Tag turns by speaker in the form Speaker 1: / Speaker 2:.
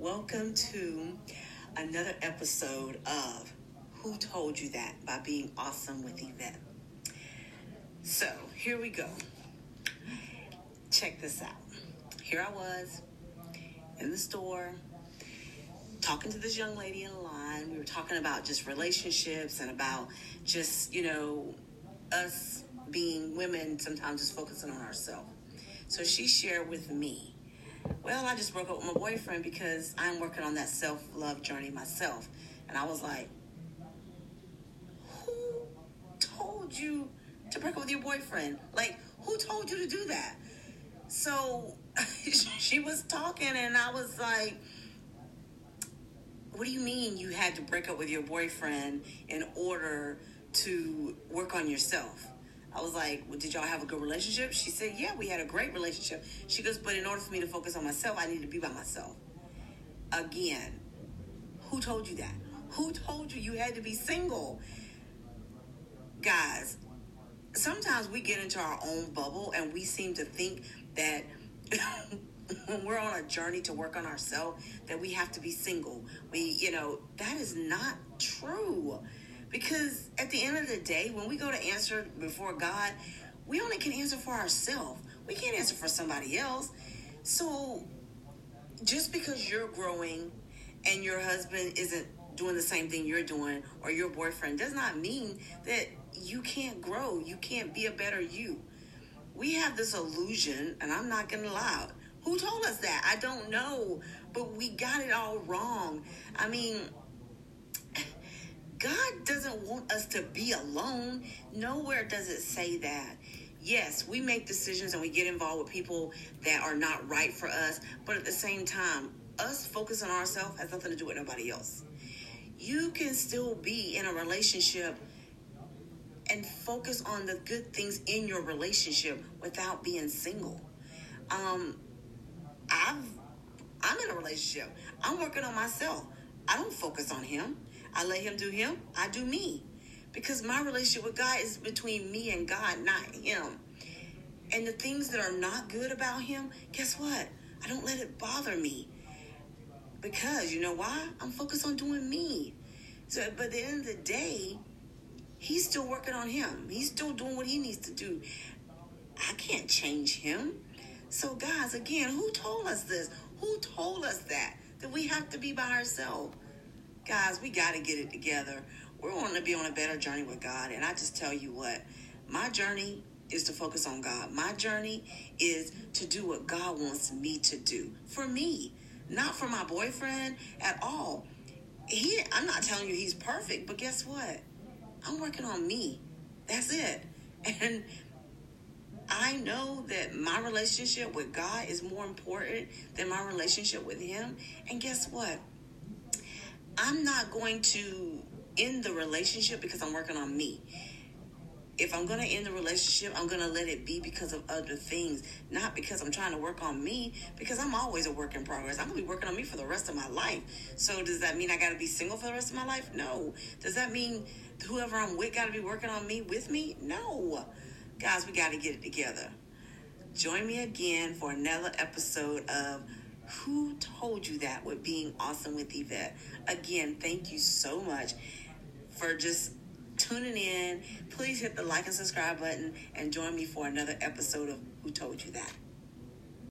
Speaker 1: Welcome to another episode of Who Told You That by Being Awesome with Yvette. So, here we go. Check this out. Here I was in the store talking to this young lady in line. We were talking about just relationships and about just, you know, us being women sometimes just focusing on ourselves. So she shared with me, well, I just broke up with my boyfriend because I'm working on that self love journey myself. And I was like, who told you to break up with your boyfriend? Like, who told you to do that? So she was talking, and I was like, what do you mean you had to break up with your boyfriend in order to work on yourself? I was like, well, did y'all have a good relationship? She said, yeah, we had a great relationship. She goes, but in order for me to focus on myself, I need to be by myself. Again, who told you that? Who told you you had to be single? Guys, sometimes we get into our own bubble and we seem to think that when we're on a journey to work on ourselves that we have to be single. We, you know, that is not true. Because at the end of the day, when we go to answer before God, we only can answer for ourselves. We can't answer for somebody else. So just because you're growing and your husband isn't doing the same thing you're doing or your boyfriend does not mean that you can't grow. You can't be a better you. We have this illusion, and I'm not going to lie. Who told us that? I don't know, but we got it all wrong. I mean, God doesn't want us to be alone. Nowhere does it say that. Yes, we make decisions and we get involved with people that are not right for us, but at the same time, us focusing on ourselves has nothing to do with nobody else. You can still be in a relationship and focus on the good things in your relationship without being single. Um, I've I'm in a relationship. I'm working on myself. I don't focus on him. I let him do him. I do me. Because my relationship with God is between me and God, not him. And the things that are not good about him, guess what? I don't let it bother me. Because you know why? I'm focused on doing me. So, but at the end of the day, he's still working on him. He's still doing what he needs to do. I can't change him. So, guys, again, who told us this? Who told us that? That we have to be by ourselves? Guys, we got to get it together. We're wanting to be on a better journey with God. And I just tell you what, my journey is to focus on God. My journey is to do what God wants me to do for me, not for my boyfriend at all. He, I'm not telling you he's perfect, but guess what? I'm working on me. That's it. And I know that my relationship with God is more important than my relationship with Him. And guess what? I'm not going to end the relationship because I'm working on me. If I'm going to end the relationship, I'm going to let it be because of other things, not because I'm trying to work on me, because I'm always a work in progress. I'm going to be working on me for the rest of my life. So, does that mean I got to be single for the rest of my life? No. Does that mean whoever I'm with got to be working on me with me? No. Guys, we got to get it together. Join me again for another episode of Who Told You That with Being Awesome with Yvette. Again, thank you so much for just tuning in. Please hit the like and subscribe button and join me for another episode of Who Told You That.